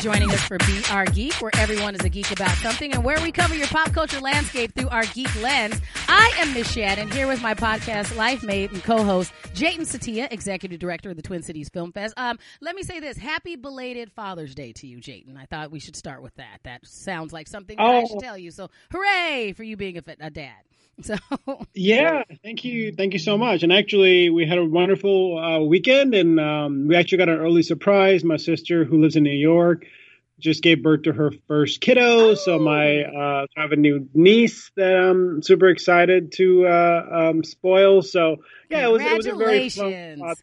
joining us for Be Our Geek, where everyone is a geek about something and where we cover your pop culture landscape through our geek lens. I am Miss Shannon, here with my podcast life mate and co-host Jatin Setia, executive director of the Twin Cities Film Fest. Um, let me say this: Happy belated Father's Day to you, Jatin. I thought we should start with that. That sounds like something that I should Oh. tell you. So, hooray for you being a, a dad. So, Yeah, thank you, thank you so much. And actually, we had a wonderful uh, weekend, and um, we actually got an early surprise. My sister, who lives in New York, just gave birth to her first kiddo. So my uh, I have a new niece that I'm super excited to uh, um, spoil. So yeah, it was it was a very fun.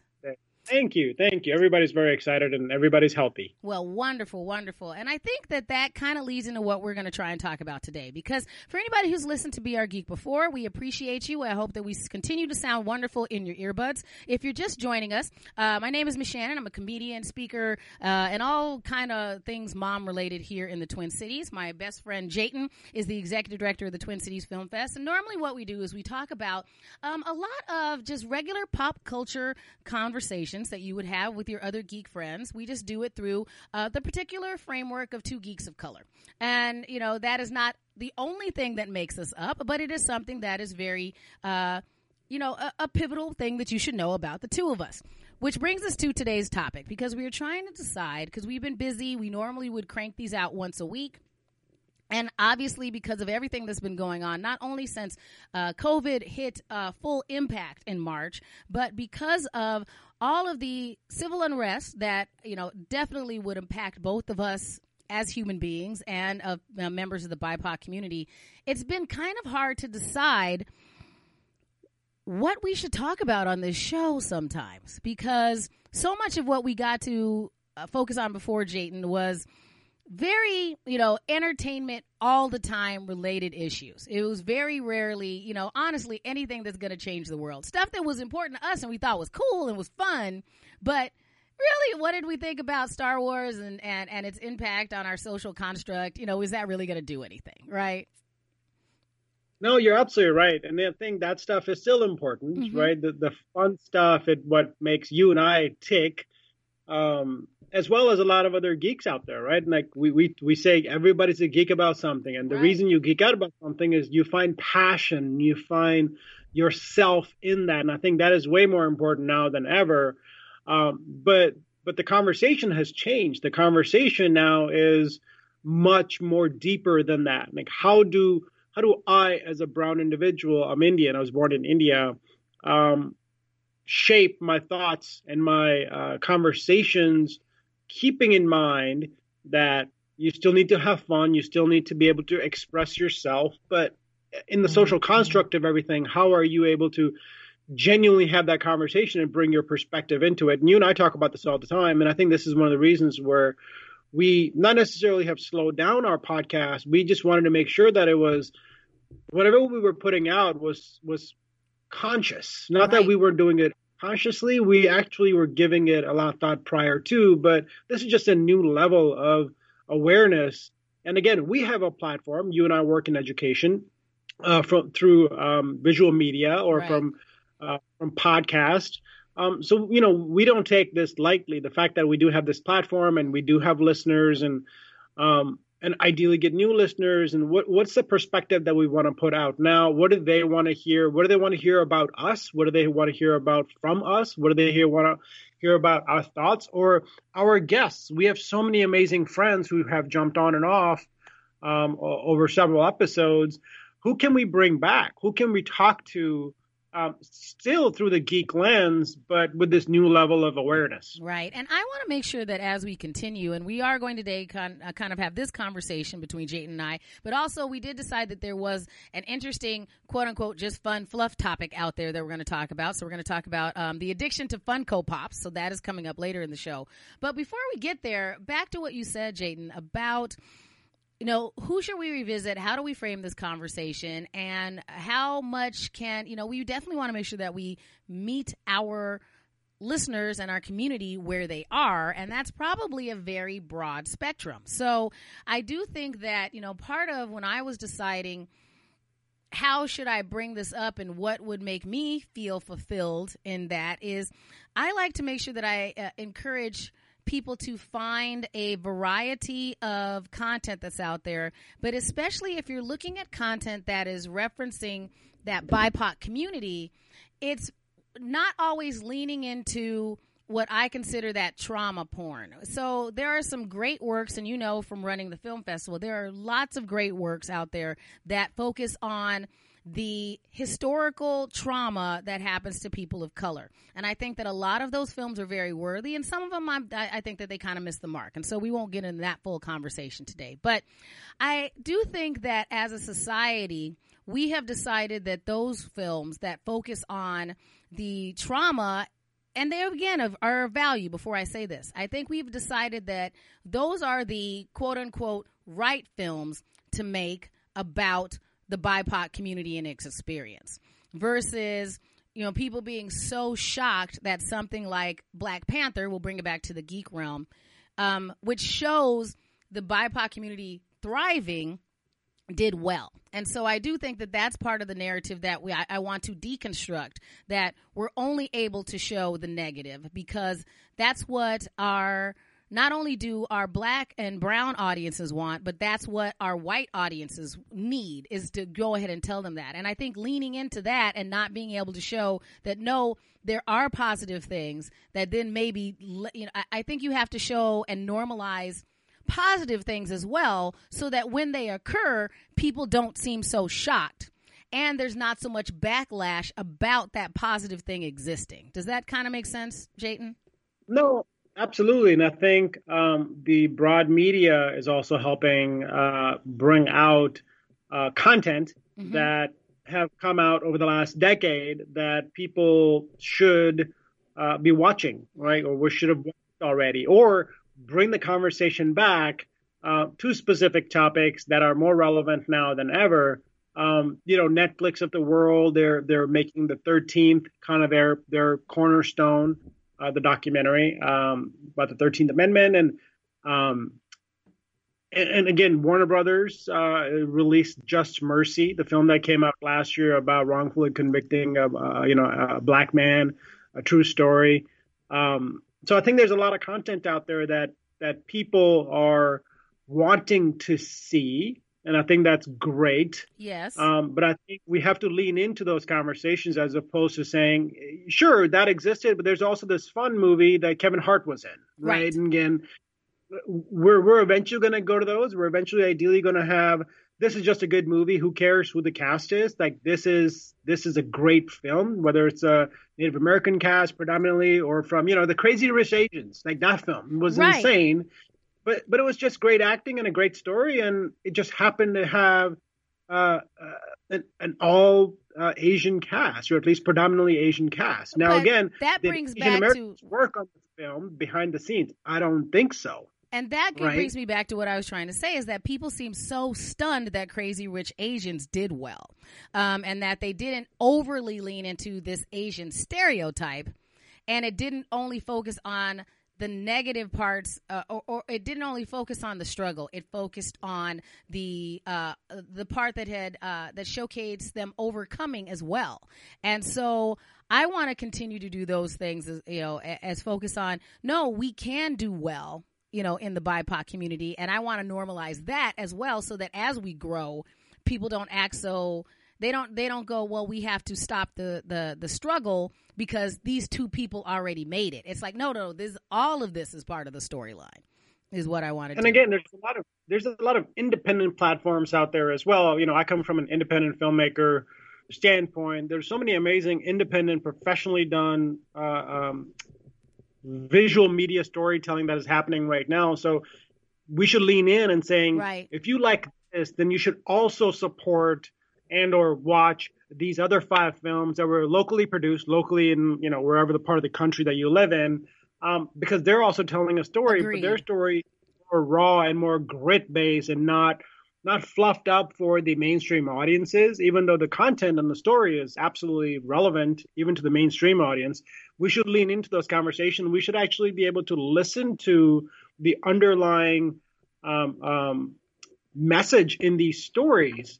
Thank you, thank you. Everybody's very excited, and everybody's healthy. Well, wonderful, wonderful. And I think that that kind of leads into what we're going to try and talk about today. Because for anybody who's listened to Be Our Geek before, we appreciate you. I hope that we continue to sound wonderful in your earbuds. If you're just joining us, uh, my name is Miss Shannon. I'm a comedian, speaker, uh, and all kind of things mom related here in the Twin Cities. My best friend Jatin is the executive director of the Twin Cities Film Fest. And normally what we do is we talk about um, a lot of just regular pop culture conversations that you would have with your other geek friends. We just do it through uh, the particular framework of two geeks of color. And, you know, that is not the only thing that makes us up, but it is something that is very, uh, you know, a, a pivotal thing that you should know about the two of us. Which brings us to today's topic because we are trying to decide, because we've been busy, we normally would crank these out once a week. And obviously, because of everything that's been going on, not only since uh, COVID hit uh, full impact in March, but because of all of the civil unrest that you know definitely would impact both of us as human beings and of uh, members of the BIPOC community, it's been kind of hard to decide what we should talk about on this show sometimes because so much of what we got to uh, focus on before Jatin was very, you know, entertainment all the time related issues. It was very rarely, you know, honestly, anything that's going to change the world. Stuff that was important to us and we thought was cool and was fun, but really, what did we think about Star Wars and, and, and its impact on our social construct? You know, is that really going to do anything, right? No, you're absolutely right. And I think that stuff is still important, Mhm. right? The the fun stuff, it what makes you and I tick, um, as well as a lot of other geeks out there, right? And like we we we say everybody's a geek about something, and the Right. reason you geek out about something is you find passion, you find yourself in that, and I think that is way more important now than ever. Um, but but the conversation has changed. The conversation now is much more deeper than that. Like how do how do I, as a brown individual, I'm Indian, I was born in India, um, shape my thoughts and my uh, conversations, keeping in mind that you still need to have fun, you still need to be able to express yourself, but in the social mm-hmm. construct of everything, how are you able to genuinely have that conversation and bring your perspective into it? And you and I talk about this all the time, and I think this is one of the reasons where we not necessarily have slowed down our podcast. We just wanted to make sure that it was whatever we were putting out was was conscious. Not that we were doing it consciously. We actually were giving it a lot of thought prior to, but this is just a new level of awareness. And again, we have a platform. You and I work in education uh, from through um, visual media or Right. from uh, from podcast. Um, so you know we don't take this lightly. The fact that we do have this platform and we do have listeners and um, and ideally get new listeners and what what's the perspective that we want to put out now? What do they want to hear? What do they want to hear about us? What do they want to hear about from us? What do they hear want to hear about our thoughts or our guests? We have so many amazing friends who have jumped on and off um, over several episodes. Who can we bring back? Who can we talk to? Um, still through the geek lens, but with this new level of awareness. Right. And I want to make sure that as we continue, and we are going today con- uh, kind of have this conversation between Jatin and I, but also we did decide that there was an interesting, quote unquote, just fun fluff topic out there that we're going to talk about. So we're going to talk about um, the addiction to Funko Pops. So that is coming up later in the show. But before we get there, back to what you said, Jayton, about you know, who should we revisit? How do we frame this conversation? And how much can, you know, we definitely want to make sure that we meet our listeners and our community where they are. And that's probably a very broad spectrum. So I do think that, you know, part of when I was deciding, how should I bring this up and what would make me feel fulfilled in that is I like to make sure that I uh, encourage people to find a variety of content that's out there, but especially if you're looking at content that is referencing that BIPOC community, it's not always leaning into what I consider that trauma porn. So there are some great works, and you know from running the film festival, there are lots of great works out there that focus on the historical trauma that happens to people of color. And I think that a lot of those films are very worthy, and some of them I'm, i think that they kind of miss the mark. And so we won't get into that full conversation today. But I do think that as a society, we have decided that those films that focus on the trauma and they again are of value before I say this. I think we've decided that those are the quote unquote right films to make about the BIPOC community and its experience versus you know people being so shocked that something like Black Panther will bring it back to the geek realm, um, which shows the BIPOC community thriving did well. And so I do think that that's part of the narrative that we I, I, want to deconstruct that we're only able to show the negative because that's what our not only do our black and brown audiences want, but that's what our white audiences need is to go ahead and tell them that. And I think leaning into that and not being able to show that no, there are positive things that then maybe, you know, I, think you have to show and normalize positive things as well so that when they occur, people don't seem so shocked and there's not so much backlash about that positive thing existing. Does that kind of make sense, Jatin? No, Absolutely, and I think um, the broad media is also helping uh, bring out uh, content mm-hmm. that have come out over the last decade that people should uh, be watching, right, or we should have watched already, or bring the conversation back uh, to specific topics that are more relevant now than ever. Um, you know, Netflix of the world, they're they're making the 13th kind of their their cornerstone uh, the documentary um, about the Thirteenth Amendment, and, um, and, and again, Warner Brothers uh, released Just Mercy, the film that came out last year about wrongfully convicting a uh, you know a black man, a true story. Um, so I think there's a lot of content out there that that people are wanting to see and I think that's great. Yes. Um, but I think we have to lean into those conversations as opposed to saying, sure, that existed, but there's also this fun movie that Kevin Hart was in, right? right. And again, we're we're eventually going to go to those. We're eventually, ideally, going to have. This is just a good movie. Who cares who the cast is? Like this is this is a great film, whether it's a Native American cast predominantly or from you know the Crazy Rich Asians. Like that film was right. insane but but it was just great acting and a great story, and it just happened to have uh, uh, an, an, all uh, Asian cast, or at least predominantly Asian cast. Now, but again, that brings Asian back Americans to work on the film behind the scenes. I don't think so. And that right? brings me back to what I was trying to say is that people seem so stunned that Crazy Rich Asians did well, um, and that they didn't overly lean into this Asian stereotype, and it didn't only focus on the negative parts, uh, or, or, it didn't only focus on the struggle. It focused on the uh, the part that had uh, that showcased them overcoming as well. And so I want to continue to do those things, as, you know, as, as focus on no, we can do well, you know, in the BIPOC community, and I want to normalize that as well, so that as we grow, people don't act so they don't they don't go well we have to stop the the the struggle because these two people already made it it's like no no this all of this is part of the storyline is what i wanted to say. and again there's a lot of there's a lot of independent platforms out there as well you know i come from an independent filmmaker standpoint there's so many amazing independent professionally done uh, um, visual media storytelling that is happening right now so we should lean in and saying right. if you like this then you should also support and or watch these other five films that were locally produced, locally in you know wherever the part of the country that you live in, um, because they're also telling a story, Agreed. but their story more raw and more grit based and not not fluffed up for the mainstream audiences. Even though the content and the story is absolutely relevant even to the mainstream audience, we should lean into those conversations. We should actually be able to listen to the underlying um, um, message in these stories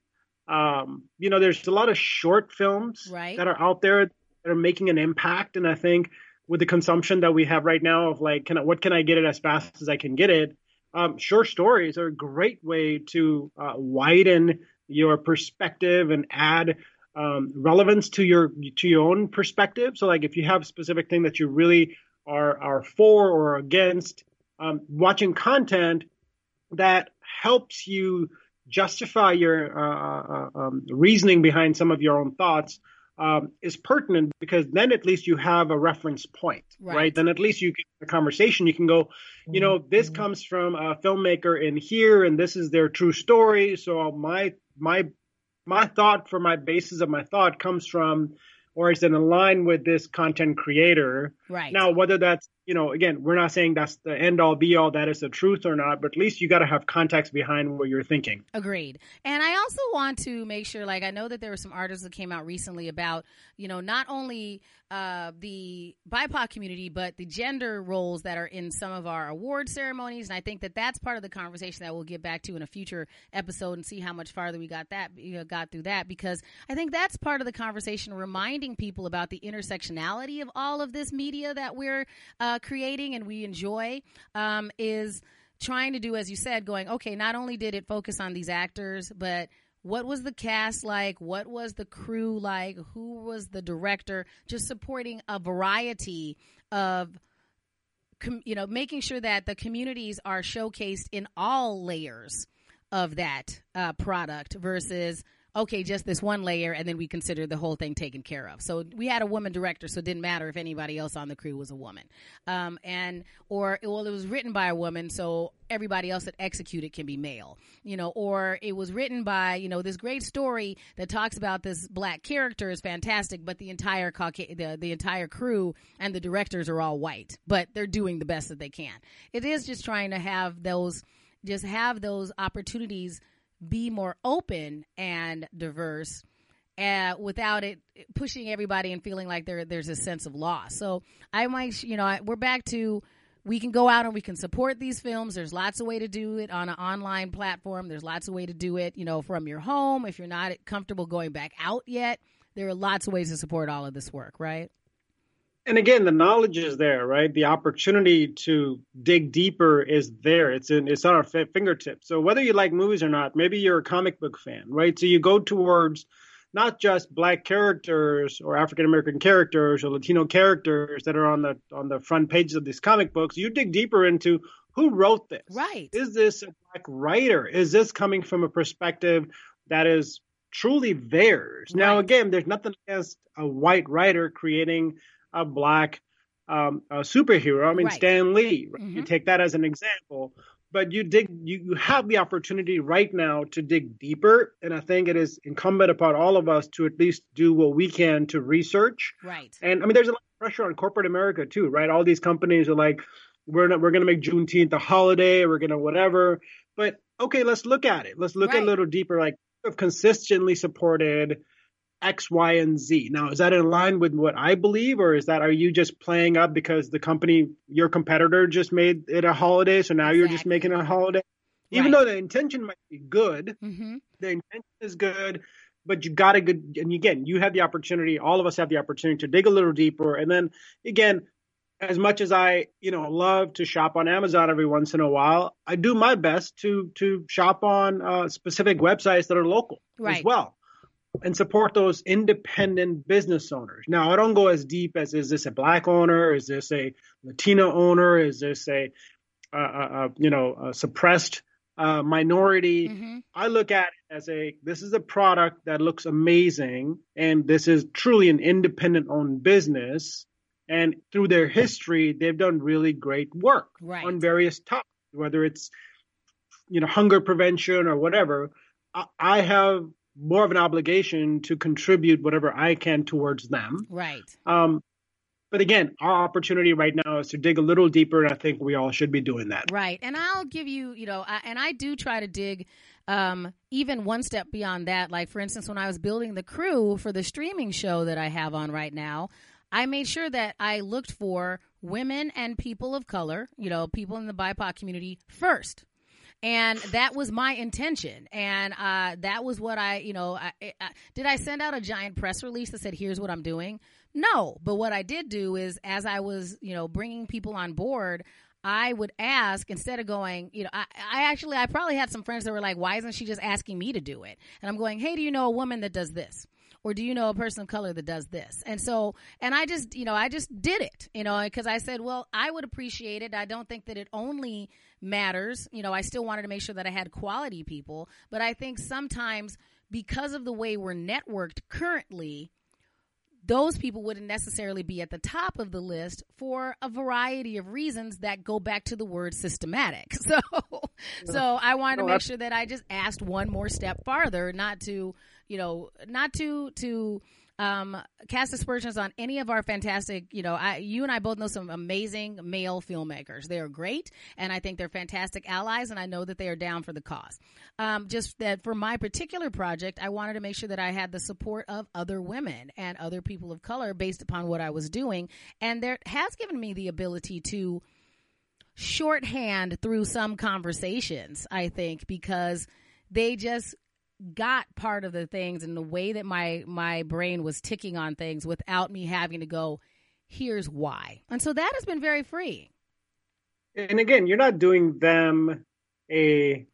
um, you know, there's a lot of short films right. that are out there that are making an impact, and I think with the consumption that we have right now of like, can I, what can I get it as fast as I can get it? Um, short stories are a great way to uh, widen your perspective and add um, relevance to your to your own perspective. So, like, if you have a specific thing that you really are are for or against, um, watching content that helps you justify your uh, uh, um, reasoning behind some of your own thoughts um, is pertinent because then at least you have a reference point, right? right? Then at least you get a conversation. You can go, you know, this mm-hmm. comes from a filmmaker in here, and this is their true story. So my my my thought for my basis of my thought comes from or is in line with this content creator. Right. Now, whether that's, you know, again, we're not saying that's the end all be all, that is the truth or not, but at least you got to have context behind what you're thinking. Agreed. And I also want to make sure, like, I know that there were some articles that came out recently about, you know, not only uh, the BIPOC community, but the gender roles that are in some of our award ceremonies. And I think that that's part of the conversation that we'll get back to in a future episode and see how much farther we got that you know, got through that because I think that's part of the conversation, reminding people about the intersectionality of all of this media that we're uh, creating and we enjoy um, is trying to do, as you said, going okay. Not only did it focus on these actors, but what was the cast like? What was the crew like? Who was the director? Just supporting a variety of you know, making sure that the communities are showcased in all layers of that uh, product versus okay, just this one layer, and then we consider the whole thing taken care of. So we had a woman director, so it didn't matter if anybody else on the crew was a woman, um, and or well, it was written by a woman, so everybody else that executed can be male, you know, or it was written by you know this great story that talks about this black character is fantastic, but the entire Cauca- the the entire crew and the directors are all white, but they're doing the best that they can. It is just trying to have those just have those opportunities be more open and diverse uh, without it pushing everybody and feeling like there there's a sense of loss. So I might, you know, I, we're back to we can go out and we can support these films. There's lots of way to do it on an online platform. There's lots of way to do it, you know, from your home. If you're not comfortable going back out yet, there are lots of ways to support all of this work, right? And again the knowledge is there right? The opportunity to dig deeper is there. It's in it's on our fingertips. So whether you like movies or not maybe you're a comic book fan right? So you go towards not just black characters or african american characters or latino characters that are on the on the front pages of these comic books. You dig deeper into who wrote this. Right. Is this a black writer? Is this coming from a perspective that is truly theirs? Right. now again there's nothing against a white writer creating a black um, a superhero. I mean, right. Stan Lee. Right? Mm-hmm. You take that as an example, but you dig. You, you have the opportunity right now to dig deeper, and I think it is incumbent upon all of us to at least do what we can to research. Right. And I mean, there's a lot of pressure on corporate America too, right? All these companies are like, we're not, we're going to make Juneteenth a holiday. We're going to whatever. But okay, let's look at it. Let's look right. a little deeper. Like, have consistently supported X, Y, and Z. Now, is that in line with what I believe, or is that are you just playing up because the company, your competitor, just made it a holiday, so now exactly. you're just making a holiday? Even though the intention might be good, mm-hmm. the intention is good, but you got to good. And again, you have the opportunity. All of us have the opportunity to dig a little deeper, and then again, as much as I, you know, love to shop on Amazon every once in a while, I do my best to to shop on uh, specific websites that are local right. as well and support those independent business owners. Now, I don't go as deep as is this a black owner? Is this a Latino owner? Is this a, uh, uh, you know, a suppressed uh, minority? Mm-hmm. I look at it as a this is a product that looks amazing, and this is truly an independent owned business. And through their history, they've done really great work right. on various topics, whether it's you know hunger prevention or whatever. I have more of an obligation to contribute whatever I can towards them. Right. Um, but again, our opportunity right now is to dig a little deeper, and I think we all should be doing that. Right. And I'll give you, you know, I, and I do try to dig um, even one step beyond that. Like, for instance, when I was building the crew for the streaming show that I have on right now, I made sure that I looked for women and people of color, you know, people in the BIPOC community first and that was my intention and uh, that was what i you know I, I, did i send out a giant press release that said here's what i'm doing No, but what I did do is as I was, you know, bringing people on board, I would ask instead of going, you know, I, I actually, I probably had some friends that were like, why isn't she just asking me to do it? And I'm going, hey, do you know a woman that does this? Or do you know a person of color that does this? And so, and I just, you know, I just did it, you know, because I said, well, I would appreciate it. I don't think that it only matters. You know, I still wanted to make sure that I had quality people. But I think sometimes because of the way we're networked currently, those people wouldn't necessarily be at the top of the list for a variety of reasons that go back to the word systematic. So, so I wanted to make sure that I just asked one more step farther, not to, you know, not to to um, cast aspersions on any of our fantastic, you know, I, you and I both know some amazing male filmmakers. They are great, and I think they're fantastic allies, and I know that they are down for the cause. Um, just that for my particular project, I wanted to make sure that I had the support of other women and other people of color based upon what I was doing, and there has given me the ability to shorthand through some conversations, I think, because they just got part of the things and the way that my my brain was ticking on things without me having to go here's why and so that has been very free and again you're not doing them a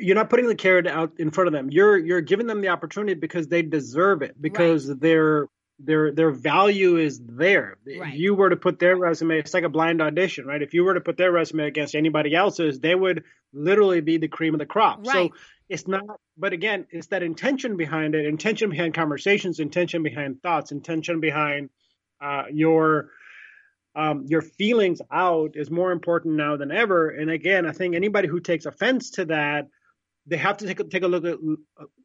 you're not putting the carrot out in front of them you're you're giving them the opportunity because they deserve it because right. their their their value is there right. if you were to put their resume it's like a blind audition right if you were to put their resume against anybody else's they would literally be the cream of the crop right. so it's not but again it's that intention behind it intention behind conversations intention behind thoughts intention behind uh, your um, your feelings out is more important now than ever and again i think anybody who takes offense to that they have to take a, take a look at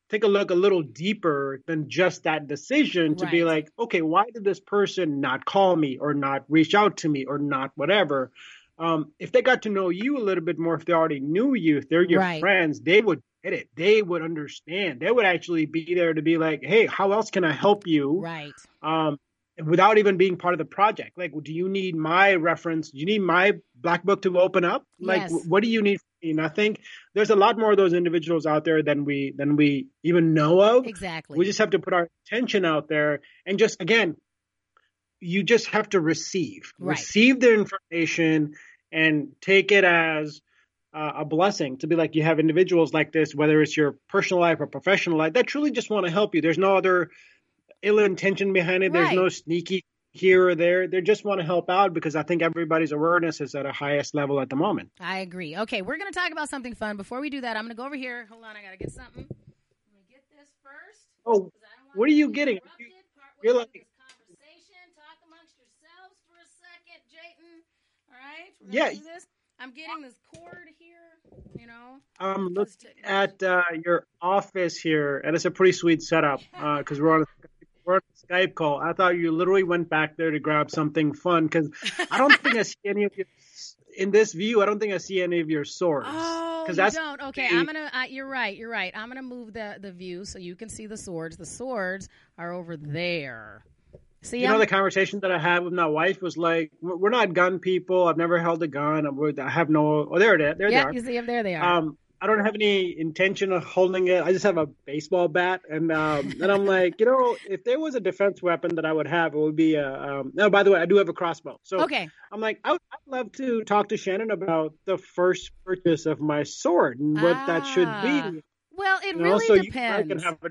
take a look a little deeper than just that decision to right. be like okay why did this person not call me or not reach out to me or not whatever um, if they got to know you a little bit more if they already knew you if they're your right. friends they would get it. They would understand. They would actually be there to be like, hey, how else can I help you? Right. Um, without even being part of the project. Like, do you need my reference? Do you need my black book to open up? Like, yes. what do you need? And I think there's a lot more of those individuals out there than we than we even know of. Exactly. We just have to put our attention out there and just again, you just have to receive, right. receive the information and take it as uh, a blessing to be like you have individuals like this, whether it's your personal life or professional life, that truly just want to help you. There's no other ill intention behind it. Right. There's no sneaky here or there. They just want to help out because I think everybody's awareness is at a highest level at the moment. I agree. Okay, we're going to talk about something fun. Before we do that, I'm going to go over here. Hold on, I got to get something. Let me get this first. Oh, what are you getting? You, are like. Conversation. Talk amongst yourselves for a second, Jatin. All right. yeah. I'm getting this cord know. I'm looking at uh, your office here, and it's a pretty sweet setup because uh, we're on a we're on a Skype call. I thought you literally went back there to grab something fun because I don't think I see any of your in this view. I don't think I see any of your swords. Oh, you that's don't. Okay, I'm gonna. Uh, you're right. You're right. I'm gonna move the the view so you can see the swords. The swords are over there. See, you I'm, know, the conversation that I had with my wife was like, "We're not gun people. I've never held a gun. I have no. Oh, there it is. There yeah, they are. you see them. There they are. Um, I don't have any intention of holding it. I just have a baseball bat, and um, and I'm like, you know, if there was a defense weapon that I would have, it would be a. Um, no, by the way, I do have a crossbow. So okay, I'm like, I would, I'd love to talk to Shannon about the first purchase of my sword and what ah, that should be. Ah. Well, it you really know? so depends. You a,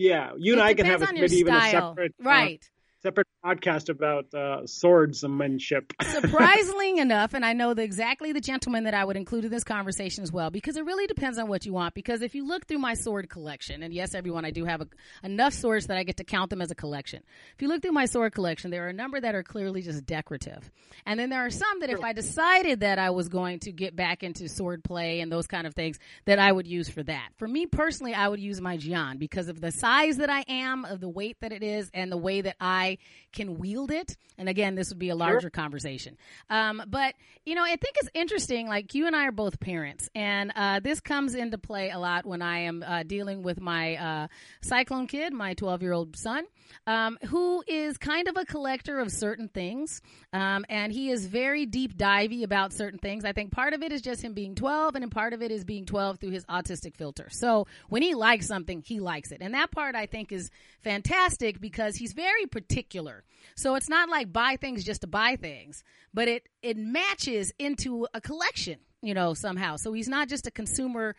yeah, you and I can have a, maybe even a separate uh, right. Separate podcast about uh, swordsmanship. Surprisingly enough, and I know the, exactly the gentleman that I would include in this conversation as well, because it really depends on what you want. Because if you look through my sword collection, and yes, everyone, I do have a, enough swords that I get to count them as a collection. If you look through my sword collection, there are a number that are clearly just decorative, and then there are some that if I decided that I was going to get back into sword play and those kind of things, that I would use for that. For me personally, I would use my Jian because of the size that I am, of the weight that it is, and the way that I can wield it. And again, this would be a larger sure. conversation. Um, but you know, I think it's interesting. Like you and I are both parents, and uh, this comes into play a lot when I am uh, dealing with my uh, cyclone kid, my 12 year old son, um, who is kind of a collector of certain things, um, and he is very deep divey about certain things. I think part of it is just him being 12, and part of it is being 12 through his autistic filter. So when he likes something, he likes it, and that part I think is fantastic because he's very particular particular. So it's not like buy things just to buy things, but it it matches into a collection, you know, somehow. So he's not just a consumer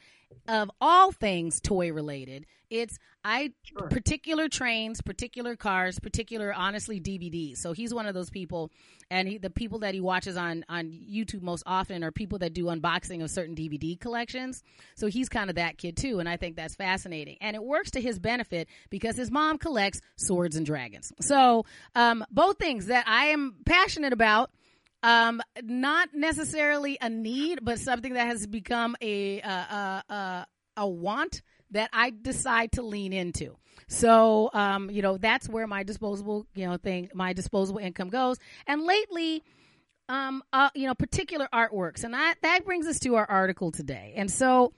of all things toy related. It's I sure. particular trains, particular cars, particular honestly DVDs. So he's one of those people, and he, the people that he watches on on YouTube most often are people that do unboxing of certain DVD collections. So he's kind of that kid too, and I think that's fascinating. And it works to his benefit because his mom collects swords and dragons. So um, both things that I am passionate about um, not necessarily a need, but something that has become a, a, a, a want that I decide to lean into. So, um, you know, that's where my disposable, you know, thing, my disposable income goes. And lately, um, uh, you know, particular artworks, and that that brings us to our article today. And so,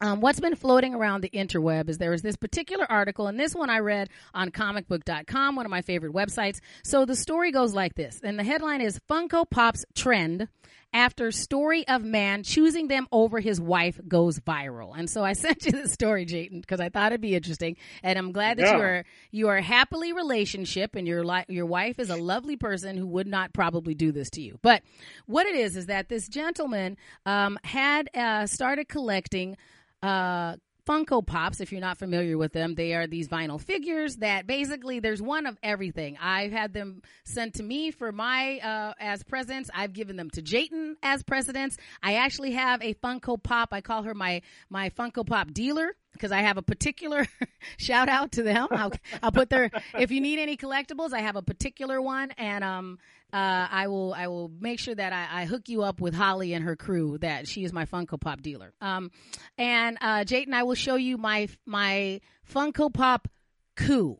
um, what's been floating around the interweb is there is this particular article, and this one I read on comicbook.com, one of my favorite websites. So the story goes like this, and the headline is Funko Pop's trend after story of man choosing them over his wife goes viral. And so I sent you this story, Jatin, because I thought it'd be interesting, and I'm glad that yeah. you are you are happily relationship, and your li- your wife is a lovely person who would not probably do this to you. But what it is is that this gentleman um, had uh, started collecting uh, Funko Pops, if you're not familiar with them, they are these vinyl figures that basically there's one of everything. I've had them sent to me for my uh, as presents. I've given them to Jatin as presidents. I actually have a Funko Pop. I call her my my Funko Pop dealer because I have a particular shout out to them. I'll, I'll put their if you need any collectibles, I have a particular one, and um, uh, I will I will make sure that I, I, hook you up with Holly and her crew. That she is my Funko Pop dealer. Um, and uh, Jatin, I will show you my my Funko Pop coup.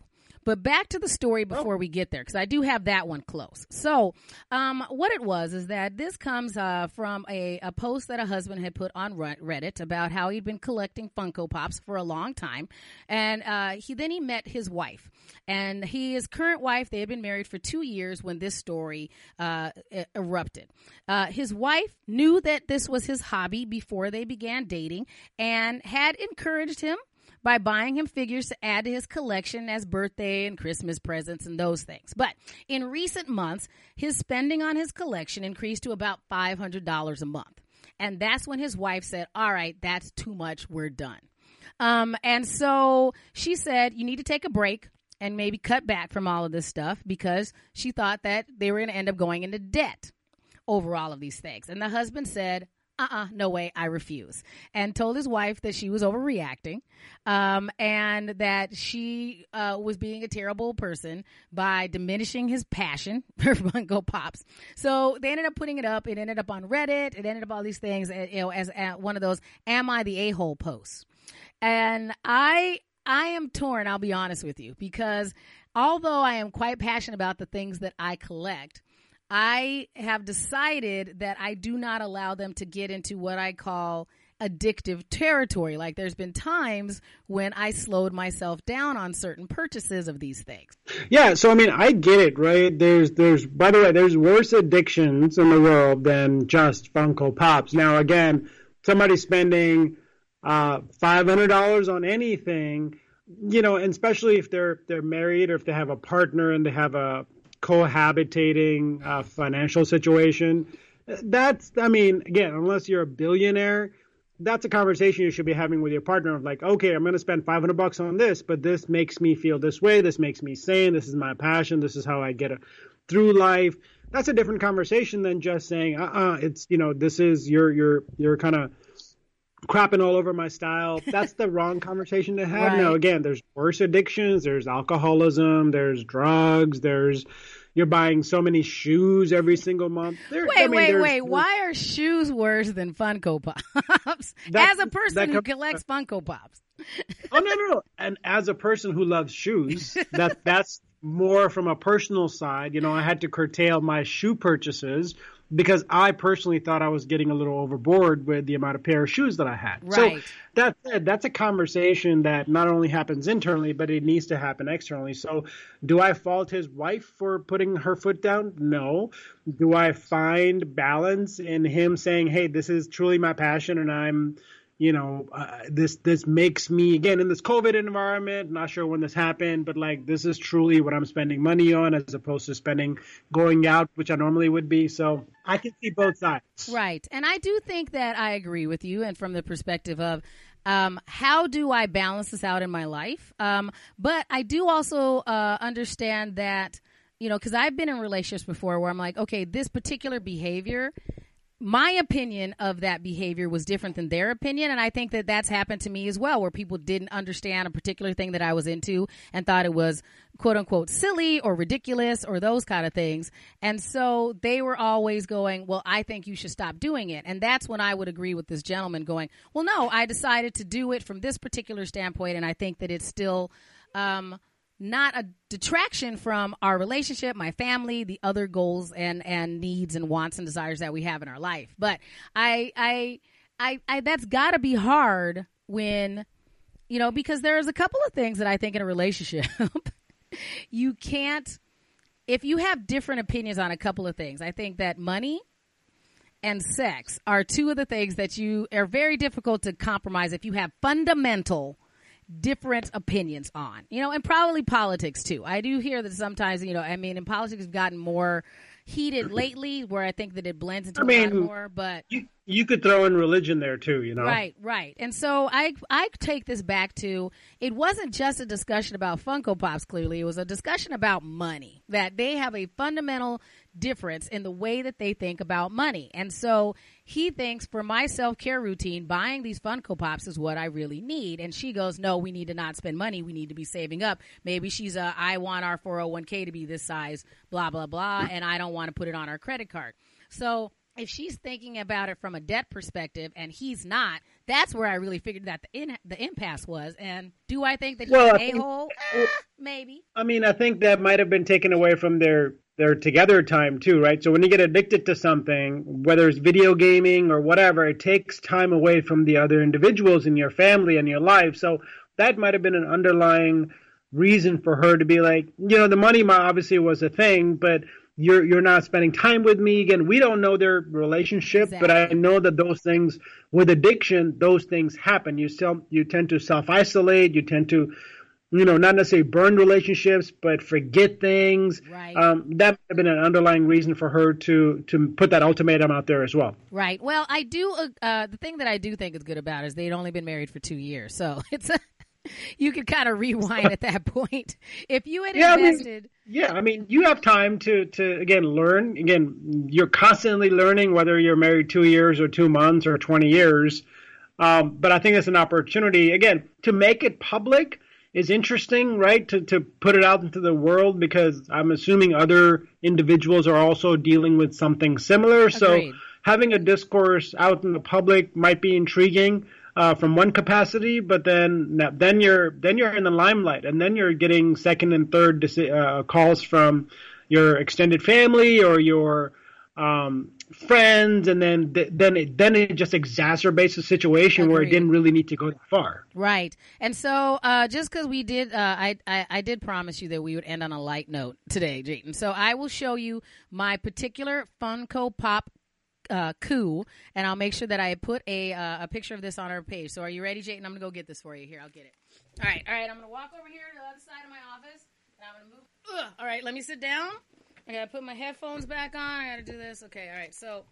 But back to the story oh. before we get there, because I do have that one close. So, um, what it was is that this comes uh, from a, a post that a husband had put on Reddit about how he'd been collecting Funko Pops for a long time, and uh, he then he met his wife, and his current wife. They had been married for two years when this story uh, erupted. Uh, his wife knew that this was his hobby before they began dating, and had encouraged him by buying him figures to add to his collection as birthday and Christmas presents and those things. But in recent months, his spending on his collection increased to about $500 a month. And that's when his wife said, All right, that's too much. We're done. Um, and so she said, You need to take a break and maybe cut back from all of this stuff because she thought that they were going to end up going into debt over all of these things. And the husband said, uh-uh, no way, I refuse. And told his wife that she was overreacting, um, and that she uh, was being a terrible person by diminishing his passion for Funko Pops. So they ended up putting it up. It ended up on Reddit. It ended up all these things, eh, you know, as, as one of those "Am I the a-hole?" posts. And I, I am torn. I'll be honest with you because although I am quite passionate about the things that I collect. I have decided that I do not allow them to get into what I call addictive territory. Like there's been times when I slowed myself down on certain purchases of these things. Yeah, so I mean, I get it, right? There's there's by the way, there's worse addictions in the world than just Funko Pops. Now again, somebody spending uh, $500 on anything, you know, and especially if they're they're married or if they have a partner and they have a cohabitating uh, financial situation. That's, I mean, again, unless you're a billionaire, that's a conversation you should be having with your partner of like, okay, I'm going to spend 500 bucks on this, but this makes me feel this way. This makes me sane. This is my passion. This is how I get a, through life. That's a different conversation than just saying, uh, uh-uh, it's you know, this is your your your kind of crapping all over my style. That's the wrong conversation to have. Right. No, again, there's worse addictions. There's alcoholism. There's drugs. There's you're buying so many shoes every single month. There, wait, I mean, wait, wait. Why are shoes worse than Funko Pops? as a person who collects Funko Pops. oh no, no, no. And as a person who loves shoes, that that's more from a personal side. You know, I had to curtail my shoe purchases because I personally thought I was getting a little overboard with the amount of pair of shoes that I had. Right. So that said, that's a conversation that not only happens internally, but it needs to happen externally. So do I fault his wife for putting her foot down? No. Do I find balance in him saying, "Hey, this is truly my passion, and I'm." You know, uh, this this makes me again in this COVID environment. Not sure when this happened, but like this is truly what I'm spending money on as opposed to spending going out, which I normally would be. So I can see both sides. Right, and I do think that I agree with you, and from the perspective of. Um, how do I balance this out in my life? Um, but I do also uh, understand that, you know, because I've been in relationships before where I'm like, okay, this particular behavior my opinion of that behavior was different than their opinion and i think that that's happened to me as well where people didn't understand a particular thing that i was into and thought it was quote unquote silly or ridiculous or those kind of things. And so they were always going well i think you should stop doing it. And that's when i would agree with this gentleman going well no i decided to do it from this particular standpoint and i think that it's still um, not a detraction from our relationship, my family, the other goals and and needs and wants and desires that we have in our life. But I I I, I that's got to be hard when you know because there's a couple of things that I think in a relationship you can't if you have different opinions on a couple of things. I think that money and sex are two of the things that you are very difficult to compromise if you have fundamental different opinions on, you know, and probably politics too. I do hear that sometimes, you know, I mean, in politics, has gotten more heated lately, where I think that it blends into I mean, a lot more. But you, you could throw in religion there too, you know. Right, right. And so I I take this back to it wasn't just a discussion about Funko Pops. Clearly, it was a discussion about money. That they have a fundamental difference in the way that they think about money. And so he thinks for my self care routine, buying these Funko Pops is what I really need. And she goes, No, we need to not spend money. We need to be saving up. Maybe she's a, I want our 401k to be this size, blah, blah, blah. And I don't want to put it on our credit card. So if she's thinking about it from a debt perspective and he's not, that's where I really figured that the in, the impasse was. And do I think that he's well, an a hole? Eh, maybe. I mean, I think that might have been taken away from their their together time too, right? So when you get addicted to something, whether it's video gaming or whatever, it takes time away from the other individuals in your family and your life. So that might have been an underlying reason for her to be like, you know, the money obviously was a thing, but you're you're not spending time with me again. We don't know their relationship, exactly. but I know that those things with addiction, those things happen. You still you tend to self isolate. You tend to you know, not necessarily burn relationships, but forget things. Right. Um, that might have been an underlying reason for her to to put that ultimatum out there as well. Right. Well, I do. Uh, uh the thing that I do think is good about is they'd only been married for two years, so it's a. you could kind of rewind at that point if you had yeah, invested. I mean, yeah, I mean, you have time to to again learn. Again, you're constantly learning, whether you're married two years or two months or twenty years. Um, but I think it's an opportunity again to make it public is interesting, right? To to put it out into the world because I'm assuming other individuals are also dealing with something similar. Agreed. So having a discourse out in the public might be intriguing uh, from one capacity, but then then you're then you're in the limelight, and then you're getting second and third uh, calls from your extended family or your um, friends, and then then it then it just exacerbates the situation Agreed. where it didn't really need to go that far. Right, and so uh, just because we did, uh, I, I, I did promise you that we would end on a light note today, Jatin. So I will show you my particular Funko Pop uh, coup, and I'll make sure that I put a uh, a picture of this on our page. So are you ready, Jatin? I'm gonna go get this for you. Here, I'll get it. All right, all right. I'm gonna walk over here to the other side of my office, and I'm gonna move. Ugh. All right, let me sit down. I gotta put my headphones back on. I gotta do this. Okay, all right. So,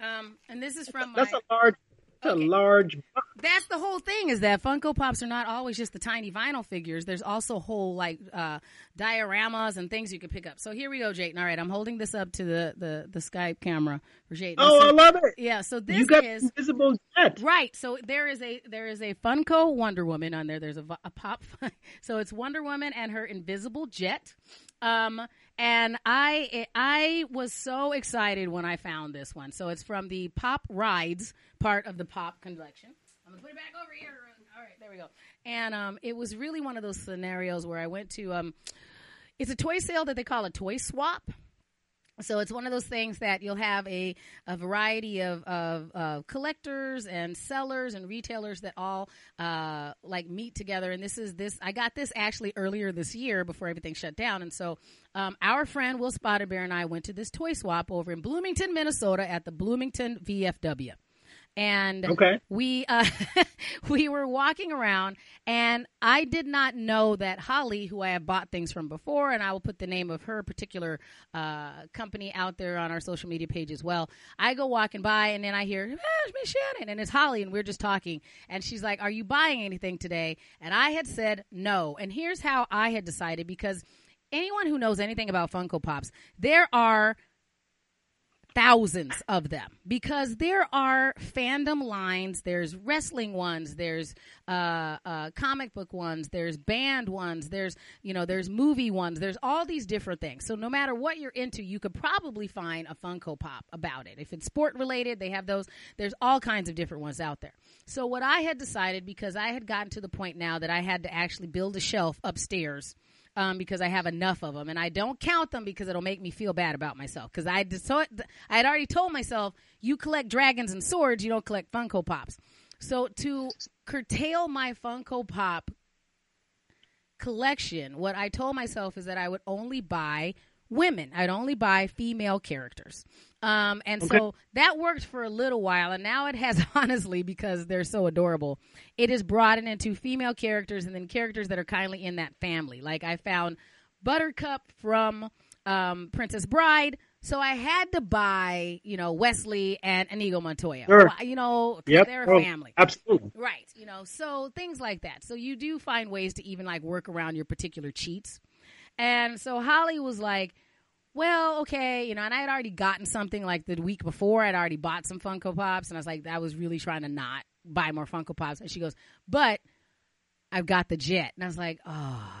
um, and this is from that's my, a large, that's okay. a large. That's the whole thing is that Funko Pops are not always just the tiny vinyl figures. There's also whole like uh, dioramas and things you can pick up. So here we go, Jatin. All right, I'm holding this up to the the, the Skype camera for Jatin. Oh, so, I love it. Yeah. So this you got is invisible jet. Right. So there is a there is a Funko Wonder Woman on there. There's a, a pop. so it's Wonder Woman and her invisible jet. Um, and I I was so excited when I found this one. So it's from the Pop Rides part of the Pop collection. I'm gonna put it back over here. All right, there we go. And um, it was really one of those scenarios where I went to um, it's a toy sale that they call a toy swap. So it's one of those things that you'll have a, a variety of, of uh, collectors and sellers and retailers that all uh, like meet together. And this is this I got this actually earlier this year before everything shut down. And so um, our friend Will Spotted Bear and I went to this toy swap over in Bloomington, Minnesota at the Bloomington VFW. And Okay. we uh, we were walking around, and I did not know that Holly, who I have bought things from before, and I will put the name of her particular uh, company out there on our social media page as well. I go walking by, and then I hear ah, Miss Shannon, and it's Holly, and we're just talking, and she's like, "Are you buying anything today?" And I had said no, and here's how I had decided because anyone who knows anything about Funko Pops, there are thousands of them. Because there are fandom lines there's wrestling ones there's uh, uh, comic book ones there's band ones there's you know there's movie ones there's all these different things. So no matter what you're into you could probably find a funko pop about it. If it's sport related they have those. There's all kinds of different ones out there. So what i had decided because i had gotten to the point now that i had to actually build a shelf upstairs um, because I have enough of them, and I don't count them because it'll make me feel bad about myself. Because I just, I had already told myself, you collect dragons and swords, you don't collect Funko Pops. So to curtail my Funko Pop collection, what I told myself is that I would only buy women. I'd only buy female characters. Um, and Okay. so that worked for a little while, and now it has honestly because they're so adorable. It is broadened into female characters and then characters that are kindly in that family. Like I found Buttercup from um, Princess Bride, so I had to buy you know Westley and Inigo Montoya. Sure. You know Yep. they're Oh, a family. Absolutely. Right. You know, so things like that. So you do find ways to even like work around your particular cheats. And so Holly was like, well, okay, you know, and I had already gotten something like the week before. I'd already bought some Funko Pops, and I was like, I was really trying to not buy more Funko Pops. And she goes, but I've got the jet. And I was like, oh.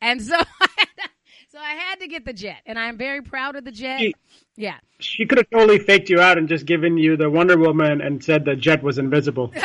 And so, so I had to get the jet, and I'm very proud of the jet. Gee. Yeah. She could have totally faked you out and just given you the Wonder Woman and said the jet was invisible.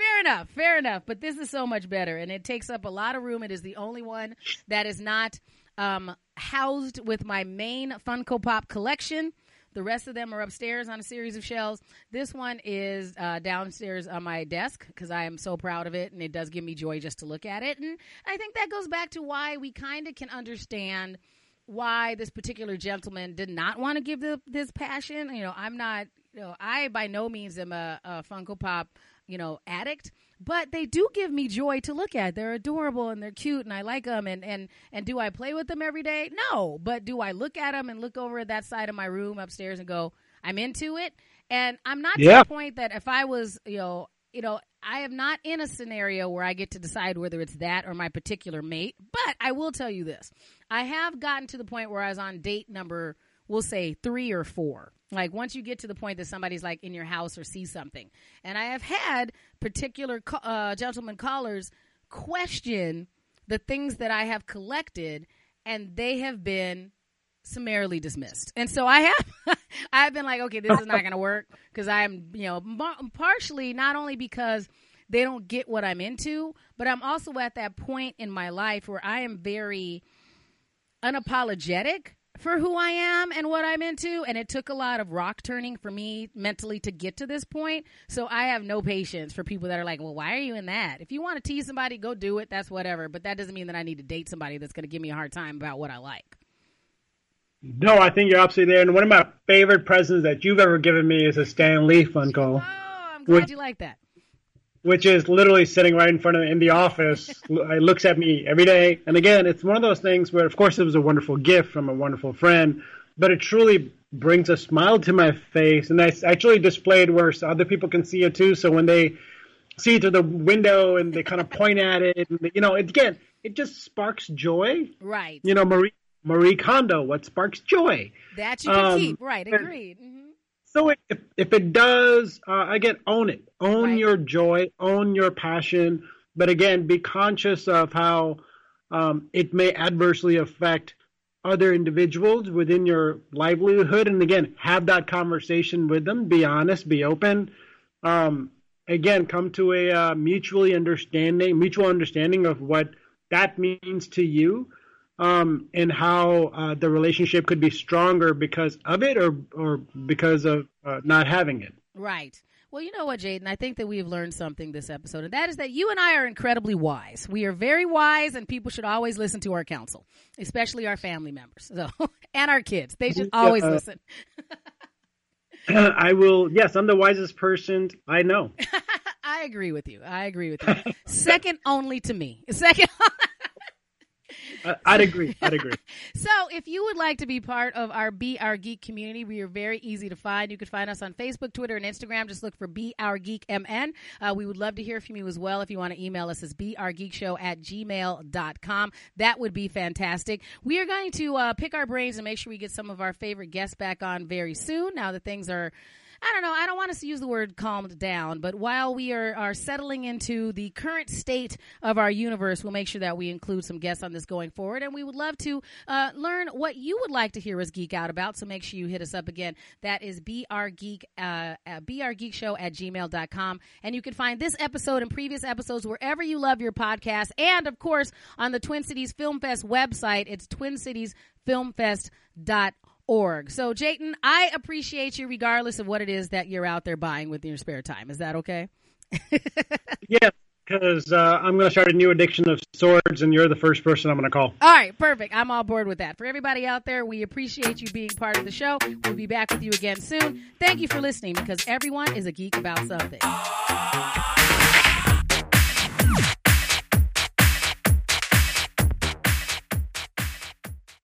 Fair enough, fair enough. But this is so much better, and it takes up a lot of room. It is the only one that is not um, housed with my main Funko Pop collection. The rest of them are upstairs on a series of shelves. This one is uh, downstairs on my desk because I am so proud of it, and it does give me joy just to look at it. And I think that goes back to why we kind of can understand why this particular gentleman did not want to give the, this passion. You know, I'm not, you know, I by no means am a, a Funko Pop, you know, addict, but they do give me joy to look at. They're adorable and they're cute and I like them. And, and, and do I play with them every day? No. But do I look at them and look over at that side of my room upstairs and go, I'm into it? And I'm not to the point that if I was, you know, you know, I am not in a scenario where I get to decide whether it's that or my particular mate. But I will tell you this. I have gotten to the point where I was on date number, we'll say three or four. Like once you get to the point that somebody's like in your house or see something. And I have had particular uh, gentlemen callers question the things that I have collected, and they have been summarily dismissed. And so I have I've been like, okay, this is not going to work because I'm, you know, mar- partially not only because they don't get what I'm into, but I'm also at that point in my life where I am very unapologetic for who I am and what I'm into. And it took a lot of rock turning for me mentally to get to this point. So I have no patience for people that are like, well, why are you in that? If you want to tease somebody, go do it. That's whatever. But that doesn't mean that I need to date somebody that's going to give me a hard time about what I like. No, I think you're absolutely there. And one of my favorite presents that you've ever given me is a Stan Lee Funko, Oh, I'm glad Would- you like that. Which is literally sitting right in front of in the office. it looks at me every day. And again, it's one of those things where, of course, it was a wonderful gift from a wonderful friend, but it truly brings a smile to my face. And I s- actually displayed where other people can see it too. So when they see it through the window and they kind of point at it, and you know, it, again, it just sparks joy. Right. You know, Marie Marie Kondo, what sparks joy? That you can Um, keep. Right. Agreed. hmm So it, if, if it does, uh, again, own it. Own Right. your joy. Own your passion. But again, be conscious of how um, it may adversely affect other individuals within your livelihood. And again, have that conversation with them. Be honest. Be open. Um, again, come to a uh, mutually understanding, mutual understanding of what that means to you um, and how uh, the relationship could be stronger because of it or or because of uh, not having it. Right. Well, you know what, Jatin? I think that we have learned something this episode, and that is that you and I are incredibly wise. We are very wise, and people should always listen to our counsel, especially our family members, so and our kids. They should always Uh, listen. I will. Yes, I'm the wisest person I know. I agree with you. I agree with you. Second only to me. Second. I'd agree. I'd agree. so, if you would like to be part of our Be Our Geek community, we are very easy to find. You can find us on Facebook, Twitter, and Instagram. Just look for Be Our Geek MN. Uh, we would love to hear from you as well. If you want to email us, it's beourgeekshow at gmail.com. That would be fantastic. We are going to uh, pick our brains and make sure we get some of our favorite guests back on very soon now that things are I don't know. I don't want us to use the word calmed down, but while we are, are settling into the current state of our universe, we'll make sure that we include some guests on this going forward. And we would love to uh, learn what you would like to hear us geek out about. So make sure you hit us up again. That is brgeek, uh, brgeekshow at gmail.com. And you can find this episode and previous episodes wherever you love your podcast. And of course, on the Twin Cities Film Fest website, it's twincitiesfilmfest.org org. So, Jatin, I appreciate you regardless of what it is that you're out there buying with your spare time. Is that okay? yeah, because uh, I'm going to start a new addiction of swords, and you're the first person I'm going to call. All right, perfect. I'm all board with that. For everybody out there, we appreciate you being part of the show. We'll be back with you again soon. Thank you for listening because everyone is a geek about something.